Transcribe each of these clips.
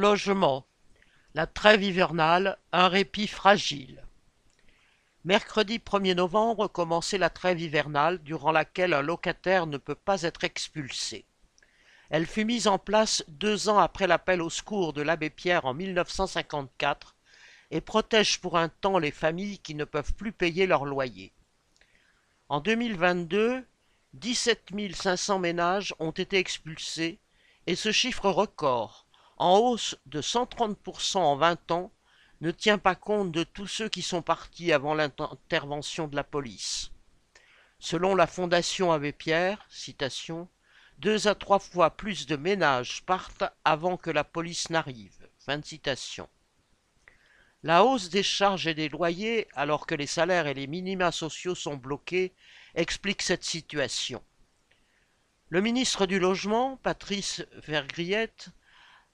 Logement. La trêve hivernale, un répit fragile. Mercredi 1er novembre commençait la trêve hivernale durant laquelle un locataire ne peut pas être expulsé. Elle fut mise en place deux ans après l'appel au secours de l'abbé Pierre en 1954 et protège pour un temps les familles qui ne peuvent plus payer leur loyer. En 2022, 17 500 ménages ont été expulsés et ce chiffre record, en hausse de 130% en 20 ans, ne tient pas compte de tous ceux qui sont partis avant l'intervention de la police. Selon la Fondation Abbé Pierre, deux à trois fois plus de ménages partent avant que la police n'arrive. La hausse des charges et des loyers, alors que les salaires et les minima sociaux sont bloqués, explique cette situation. Le ministre du Logement, Patrice Vergriette,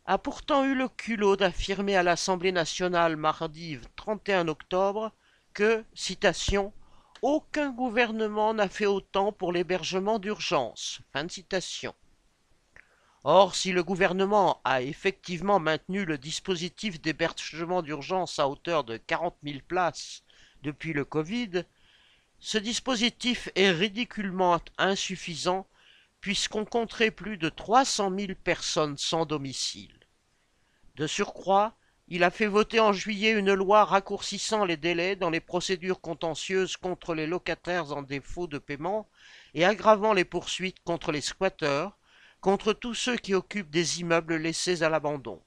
a pourtant eu le culot d'affirmer à l'Assemblée nationale mardi 31 octobre que, citation, aucun gouvernement n'a fait autant pour l'hébergement d'urgence. Fin de citation. Or, si le gouvernement a effectivement maintenu le dispositif d'hébergement d'urgence à hauteur de 40 000 places depuis le Covid, ce dispositif est ridiculement insuffisant puisqu'on compterait plus de 300 000 personnes sans domicile. De surcroît, il a fait voter en juillet une loi raccourcissant les délais dans les procédures contentieuses contre les locataires en défaut de paiement et aggravant les poursuites contre les squatteurs, contre tous ceux qui occupent des immeubles laissés à l'abandon.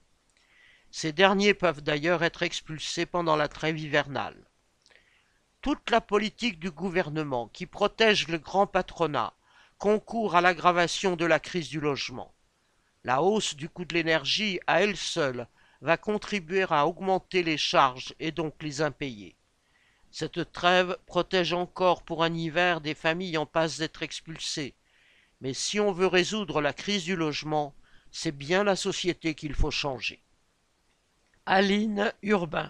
Ces derniers peuvent d'ailleurs être expulsés pendant la trêve hivernale. Toute la politique du gouvernement qui protège le grand patronat concourt à l'aggravation de la crise du logement. La hausse du coût de l'énergie à elle seule va contribuer à augmenter les charges et donc les impayés. Cette trêve protège encore pour un hiver des familles en passe d'être expulsées. Mais si on veut résoudre la crise du logement, c'est bien la société qu'il faut changer. Aline Urbain